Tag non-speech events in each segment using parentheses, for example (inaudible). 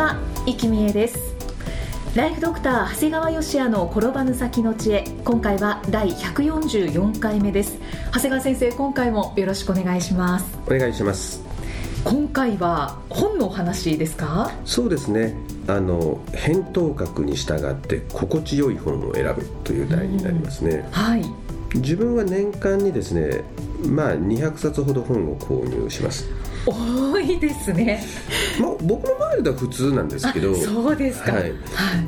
は、生きみえです。ライフドクター長谷川芳也の転ばぬ先の知恵。今回は第144回目です。長谷川先生今回もよろしくお願いします。お願いします。今回は本のお話ですか？そうですね。あの返答格に従って心地よい本を選ぶという題になりますね、はい自分は年間にですねまあ200冊ほど本を購入します。多いですね。まあ僕の場合では普通なんですけどそうですか。はい。はい。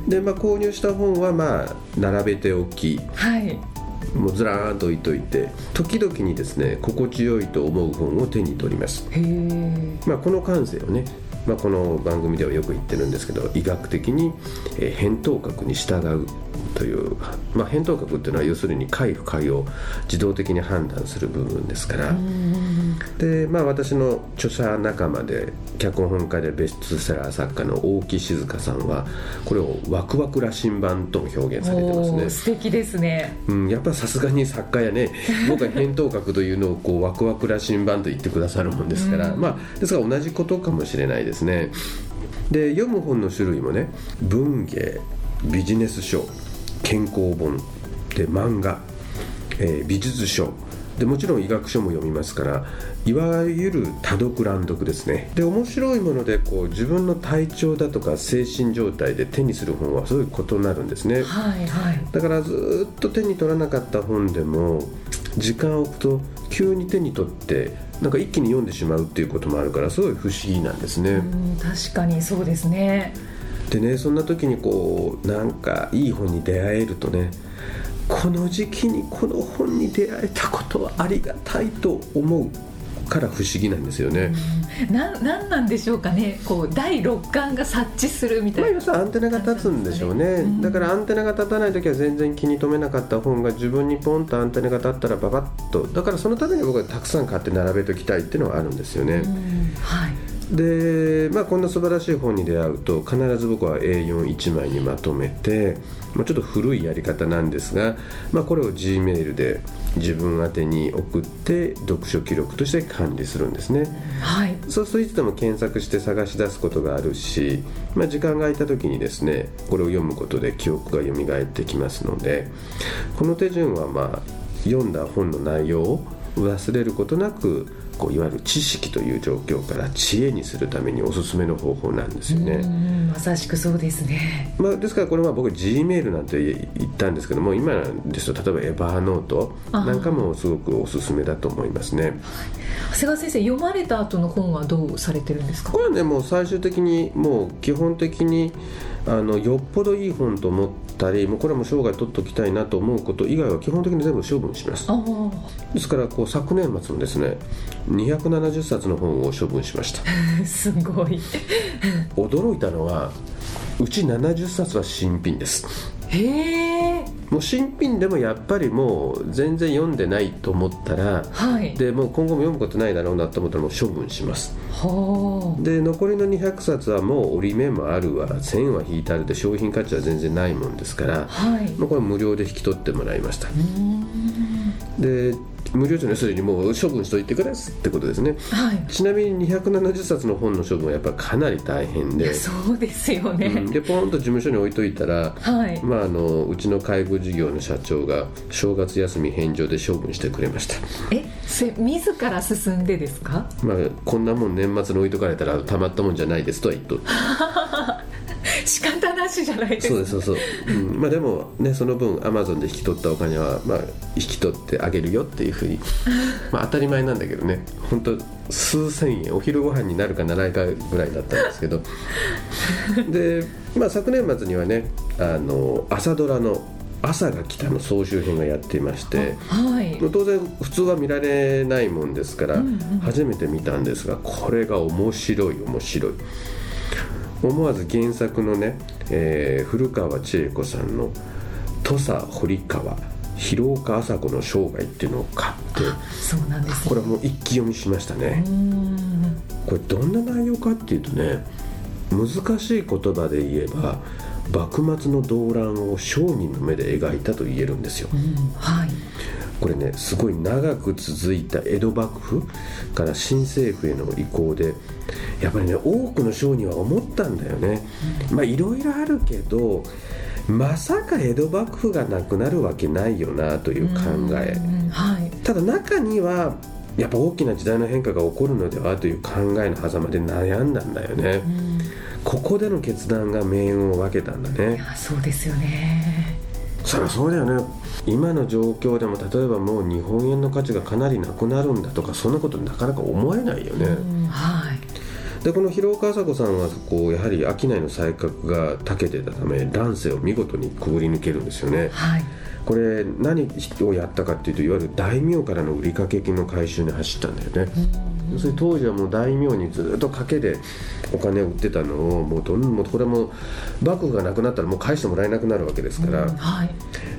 でまあ購入した本はまあ並べておきはい。もうずらーんと置いといて時々にですね心地よいと思う本を手に取ります。まあ、この感性をね、まあ、この番組ではよく言ってるんですけど医学的に、えー返答格に従うという、まあ、返答格っていうのは要するに快不快を自動的に判断する部分ですから。で、まあ、私の著者仲間で脚本家でベストセラー作家の大木静香さんはこれをワクワク羅針盤とも表現されてますね。素敵ですね。うん、やっぱさすがに作家やね。僕は返答格というのをこう (laughs) ワクワク羅針盤と言ってくださるもんですから、まあですから同じことかもしれないですね。で読む本の種類もね文芸ビジネス書健康本で漫画、えー美術書。でもちろん医学書も読みますからいわゆる多読乱読ですね。で面白いものでこう自分の体調だとか精神状態で手にする本はすごい異なるんですね。はいはい。だからずーっと手に取らなかった本でも時間を置くと急に手に取ってなんか一気に読んでしまうっていうこともあるからすごい不思議なんですね、うん確かにそうですねでねそんな時にこうなんかいい本に出会えるとねこの時期にこの本に出会えたことはありがたいと思うから不思議なんですよね、ななんなんでしょうかね。こう第六感が察知するみたまあ、いな。要するにアンテナが立つんでしょうね、うん。だからアンテナが立たない時は全然気に留めなかった本が自分にポンとアンテナが立ったらババッと。だからそのために僕はたくさん買って並べておきたいっていうのはあるんですよね、うん。はいで、まあ、こんな素晴らしい本に出会うと必ず僕は A41 枚にまとめて、まあ、ちょっと古いやり方なんですが、まあ、これを G メールで自分宛てに送って読書記録として管理するんですね。はいそうするといつでも検索して探し出すことがあるし、まあ、時間が空いた時にですねこれを読むことで記憶が蘇ってきますのでこの手順はまあ読んだ本の内容を忘れることなくこういわゆる知識という状況から知恵にするためにおすすめの方法なんですよね。うんまさしくそうですねまあ、ですからこれは僕 G メールなんて言ったんですけども今ですと例えばエバーノートなんかもすごくおすすめだと思いますね。長谷川先生読まれた後の本はどうされてるんですか？これはねもう最終的にもう基本的にあのよっぽどいい本と思ったりもうこれはもう生涯取っておきたいなと思うこと以外は基本的に全部処分します。ですからこう昨年末もですね270冊の本を処分しました。(laughs) すごい。驚いたのはうち70冊は新品です。へえもう新品でもやっぱりもう全然読んでないと思ったらはい。でもう今後も読むことないだろうなと思ったらもう処分します。はで残りの200冊はもう折り目もあるわ。線は引いてあるで商品価値は全然ないもんですからあはい。もうこれ無料で引き取ってもらいました。うんで無料というのはすでにもう処分しといてくださいってことですね。はい。ちなみに270冊の本の処分はやっぱりかなり大変で。そうですよね、うん。でポンと事務所に置いといたらはい。まあ、あのうちの介護事業の社長が正月休み返上で処分してくれました、えそれ自ら進んでですか？まあ、こんなもん年末に置いとかれたらたまったもんじゃないですとは言っと (laughs) (laughs) 仕方なしじゃないですかそうですそうそう、うん、まあでもねその分アマゾンで引き取ったお金はまあ引き取ってあげるよっていうふうに。(laughs) まあ当たり前なんだけどね。本当数千円お昼ご飯になるかならないかぐらいだったんですけど。(laughs) で、まあ、昨年末にはねあの朝ドラの朝が来たの総集編がやっていまして。はい。当然普通は見られないもんですから、初めて見たんですがこれが面白い面白い思わず原作のね、えー古川千恵子さんの「土佐堀川広岡麻子の生涯」っていうのを買ってそうなんですこれはもう一気読みしましたね。これどんな内容かっていうとね難しい言葉で言えば幕末の動乱を商人の目で描いたと言えるんですよ。うんはいこれねすごい長く続いた江戸幕府から新政府への移行でやっぱりね多くの商人は思ったんだよね、まあいろいろあるけどまさか江戸幕府がなくなるわけないよなという考え。うんはい。ただ中にはやっぱ大きな時代の変化が起こるのではという考えの狭間で悩んだんだよね。うん。ここでの決断が命運を分けたんだいねやそうですよねそりゃそうだよね。今の状況でも例えばもう日本円の価値がかなりなくなるんだとかそんなことなかなか思えないよね、うんはい。でこの広岡麻子さんはこうやはり商いの才覚が長けてたため乱世を見事にくぐり抜けるんですよね。はい。これ何をやったかっていうといわゆる大名からの売掛金の回収に走ったんだよね、要するに当時はもう大名にずっと賭けでお金を売ってたのをもうどんもうこれも幕府がなくなったらもう返してもらえなくなるわけですから、うんはい。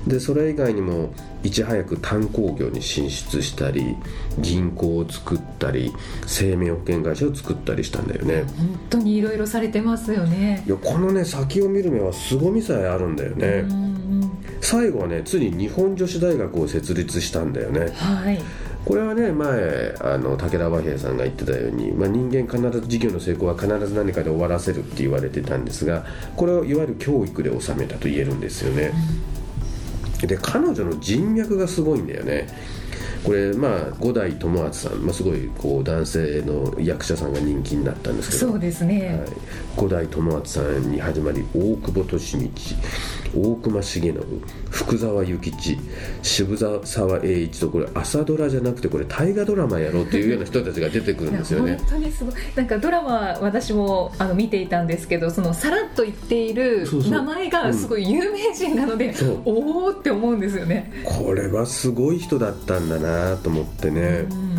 でそれ以外にもいち早く炭鉱業に進出したり銀行を作ったり生命保険会社を作ったりしたんだよね。本当にいろいろされてますよね。いやこのね先を見る目は凄みさえあるんだよね、最後はねついに日本女子大学を設立したんだよね。はいこれはね前あの武田和平さんが言ってたように、まあ、人間必ず事業の成功は必ず何かで終わらせるって言われてたんですがこれをいわゆる教育で収めたと言えるんですよね、で彼女の人脈がすごいんだよね。これまあ五代友厚さん、まあ、すごいこう男性の役者さんが人気になったんですけど。そうですね、はい、五代友厚さんに始まり大久保利通大隈重信福沢諭吉渋沢栄一とこれ朝ドラじゃなくてこれ大河ドラマやろうっていうような人たちが出てくるんですよね。本当にすごい。なんかドラマ私もあの見ていたんですけどそのさらっと言っている名前がすごい有名人なので、そう。おおって思うんですよね。これはすごい人だったんだなと思ってね。うんうん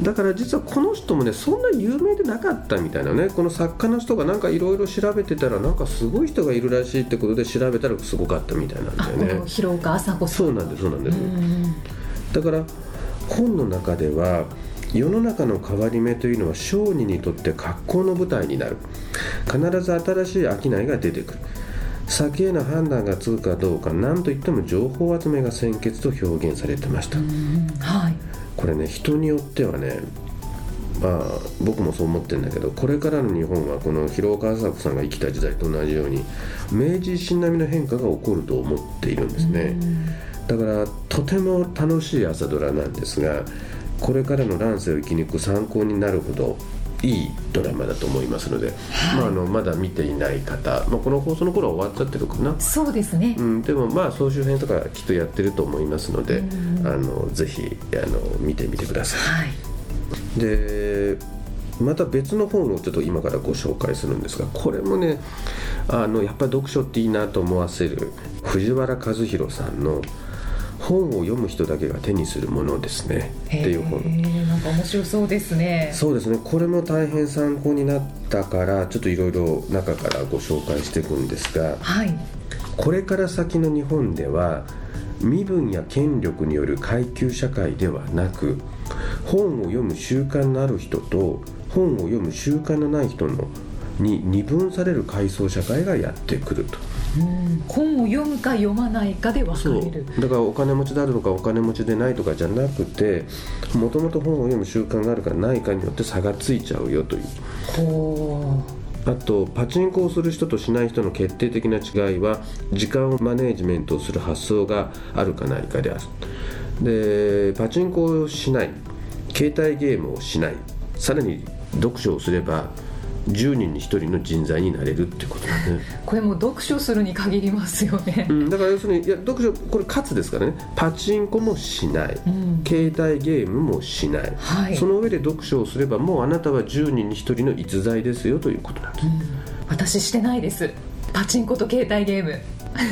だから実はこの人もねそんな有名でなかったみたいなねこの作家の人がなんかいろいろ調べてたらなんかすごい人がいるらしいってことで調べたらすごかったみたいなんだよね。の広岡麻子さんそうなんですそうなんです、うんだから本の中では世の中の変わり目というのは商人にとって格好の舞台になる。必ず新しい商いが出てくる。先への判断がつくかどうか何といっても情報集めが先決と表現されてました、うんはいこれね人によってはねまあ僕もそう思ってるんだけどこれからの日本はこの広岡麻子さんが生きた時代と同じように明治維新並みの変化が起こると思っているんですね、だからとても楽しい朝ドラなんですがこれからの乱世を生き抜く参考になるほどいいドラマだと思いますので、まあ、あのまだ見ていない方、まあ、この放送の頃は終わっちゃってるかな、そうですね、うん、でもまあ総集編とかきっとやってると思いますので、うん。あのぜひあの見てみてくださはい。いでまた別の本をちょっと今からご紹介するんですがこれもねあのやっぱり読書っていいなと思わせる藤原和弘さんの「本を読む人だけが手にするものですね」っていう本。なんか面白そうですね。そうですね。これも大変参考になったからちょっといろいろ中からご紹介していくんですがはい。これから先の日本では身分や権力による階級社会ではなく本を読む習慣のある人と本を読む習慣のない人のに二分される階層社会がやってくると。うん本を読むか読まないかで分かそう。れるだからお金持ちであるとかお金持ちでないとかじゃなくてもともと本を読む習慣があるかないかによって差がついちゃうよという。ほあとパチンコをする人としない人の決定的な違いは時間をマネージメントをする発想があるかないかである。でパチンコをしない。携帯ゲームをしない。さらに読書をすれば10人に1人の人材になれるっていうことだね、う (laughs) これも読書するに限りますよね。うん、だから要するにいや読書これ勝つですからね。パチンコもしない。うん。携帯ゲームもしない、はい。その上で読書をすればもうあなたは10人に1人の逸材ですよということなんです。私してないです。パチンコと携帯ゲーム。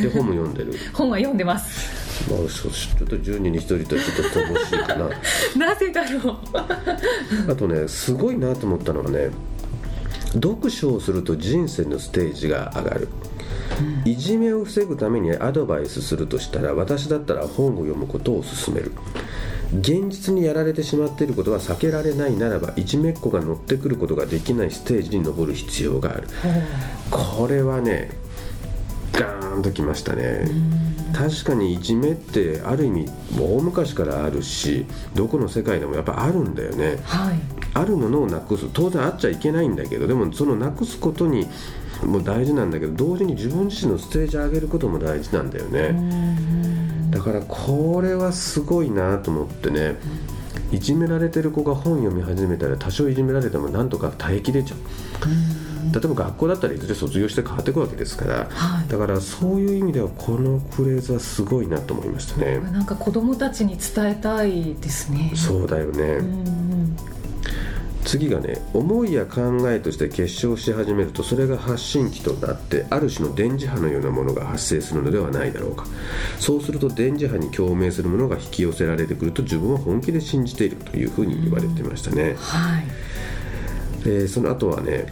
で本も読んでる。(laughs) 本は読んでます。まあそうちょっと10人に1人とちょっと乏しいかな。(laughs) なぜだろう。あとねすごいなと思ったのはね読書をすると人生のステージが上がる、うん、いじめを防ぐためにアドバイスするとしたら私だったら本を読むことを勧める。現実にやられてしまっていることは避けられないならばいじめっ子が乗ってくることができないステージに登る必要がある、これはねガーンときましたね確かにいじめってある意味大昔からあるしどこの世界でもやっぱあるんだよね、はい、あるものをなくす当然あっちゃいけないんだけどでもそのなくすことにも大事なんだけど同時に自分自身のステージ上げることも大事なんだよね。だからこれはすごいなと思ってねいじめられてる子が本読み始めたら多少いじめられてもなんとか耐えきれちゃう。例えば学校だったらいずれ卒業して変わっていくわけですから、はい、だからそういう意味ではこのフレーズはすごいなと思いましたね。なんか子供たちに伝えたいですね。そうだよね。次がね思いや考えとして結晶し始めるとそれが発信機となってある種の電磁波のようなものが発生するのではないだろうか。そうすると電磁波に共鳴するものが引き寄せられてくると自分は本気で信じているというふうに言われてましたね、はい、えー、その後はね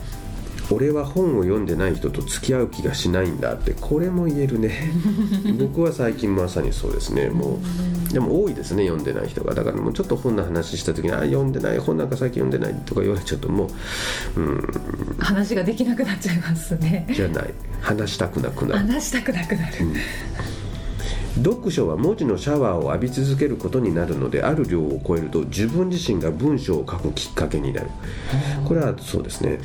俺は本を読んでない人と付き合う気がしないんだってこれも言えるね。(laughs) 僕は最近まさにそうですね。もうでも多いですね読んでない人が。だからもうちょっと本の話した時に「あ読んでない本なんか最近読んでない」とか言われちゃうともう、うん、話ができなくなっちゃいますね。じゃない。話したくなくなる。話したくなくなる、うん。読書は文字のシャワーを浴び続けることになるのである量を超えると自分自身が文章を書くきっかけになる。これはそうですね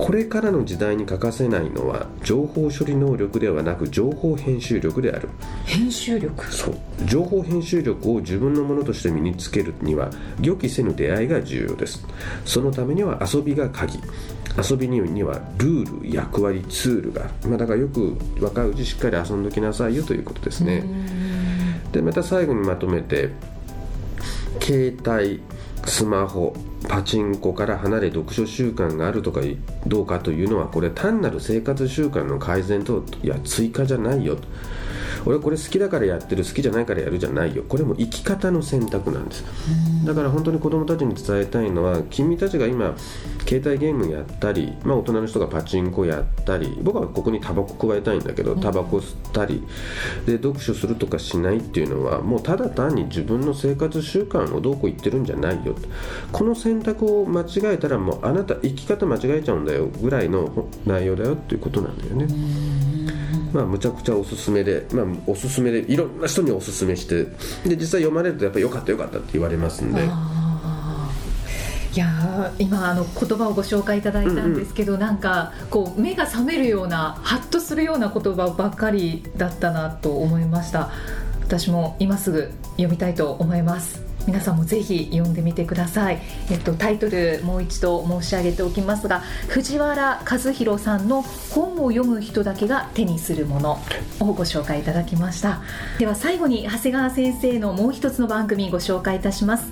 これからの時代に欠かせないのは情報処理能力ではなく情報編集力である。編集力？そう。情報編集力を自分のものとして身につけるには予期せぬ出会いが重要です。そのためには遊びが鍵。遊びにはルール役割ツールが。まあ、だからよく若いうちしっかり遊んどきなさいよということですね。でまた最後にまとめて携帯スマホパチンコから離れ読書習慣があるとかどうかというのはこれ単なる生活習慣の改善といや追加じゃないよ俺これ好きだからやってる好きじゃないからやるじゃないよ。これも生き方の選択なんです。だから本当に子供たちに伝えたいのは君たちが今携帯ゲームやったり、まあ、大人の人がパチンコやったり僕はここにタバコ加えたいんだけどタバコ吸ったりで読書するとかしないっていうのはもうただ単に自分の生活習慣をどうこう言ってるんじゃないよ。この選択を間違えたらもうあなた生き方間違えちゃうんだよぐらいの内容だよっていうことなんだよね。まあ、むちゃくちゃおすすめで、まあ、おすすめでいろんな人におすすめしてで実際読まれるとやっぱりよかったよかったって言われますんで。いや今あの言葉をご紹介いただいたんですけど、うんうん、なんかこう目が覚めるようなハッとするような言葉ばっかりだったなと思いました。私も今すぐ読みたいと思います皆さんもぜひ読んでみてください、えっと、タイトルもう一度申し上げておきますが藤原和弘さんの「本を読む人だけが手にするもの」をご紹介いただきました。では最後に長谷川先生のもう一つの番組ご紹介いたします。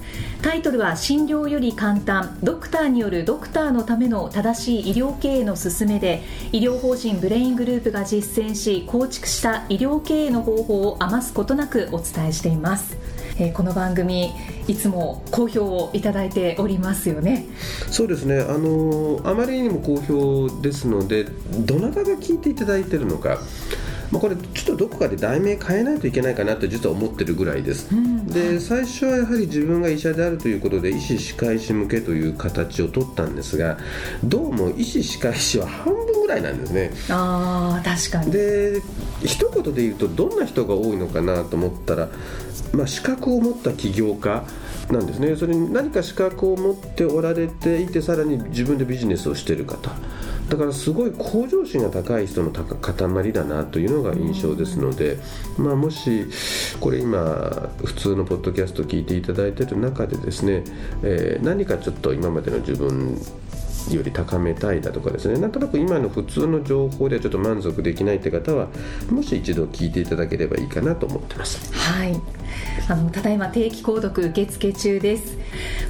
タイトルは「診療より簡単。ドクターによるドクターのための正しい医療経営の勧め」で医療法人ブレイングループが実践し構築した医療経営の方法を余すことなくお伝えしています。えー、この番組いつも好評をいただいておりますよね。そうですね。あのあまりにも好評ですのでどなたが聞いていただいてるのか。まあ、これちょっとどこかで題名変えないといけないかなって実は思ってるぐらいです、うん、で最初はやはり自分が医者であるということで医師歯科医師向けという形を取ったんですがどうも医師歯科医師は半分ぐらいなんですね。あ確かに。で一言で言うとどんな人が多いのかなと思ったらまあ、資格を持った起業家なんですね。それに何か資格を持っておられていてさらに自分でビジネスをしている方。だからすごい向上心が高い人の塊だなというのが印象ですので、まあ、もしこれ今普通のポッドキャストを聞いていただいている中でですね、えー、何かちょっと今までの自分より高めたいだとかですね。なんとなく今の普通の情報ではちょっと満足できないって方はもし一度聞いていただければいいかなと思ってます。はい。あのただいま定期購読受付中です。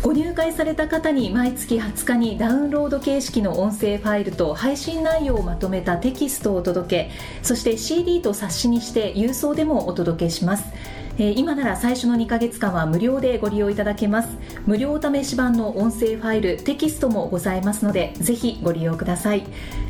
ご入会された方に毎月20日にダウンロード形式の音声ファイルと配信内容をまとめたテキストをお届けそして CD と冊子にして郵送でもお届けします。え、今なら最初の2ヶ月間は無料でご利用いただけます。無料試し版の音声ファイルテキストもございますのでぜひご利用ください。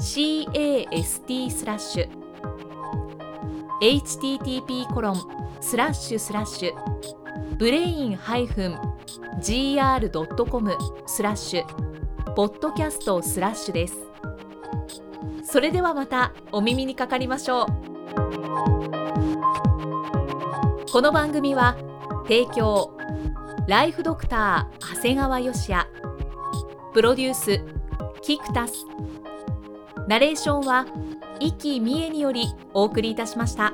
キャストスラッシュ http コロンスラッシュスラッシュブレイン -gr.com スラッシュポッドキャストスラッシュです。それではまたお耳にかかりましょう。この番組は提供ライフドクター長谷川芳也プロデュースキクタスナレーションは生きみえによりお送りいたしました。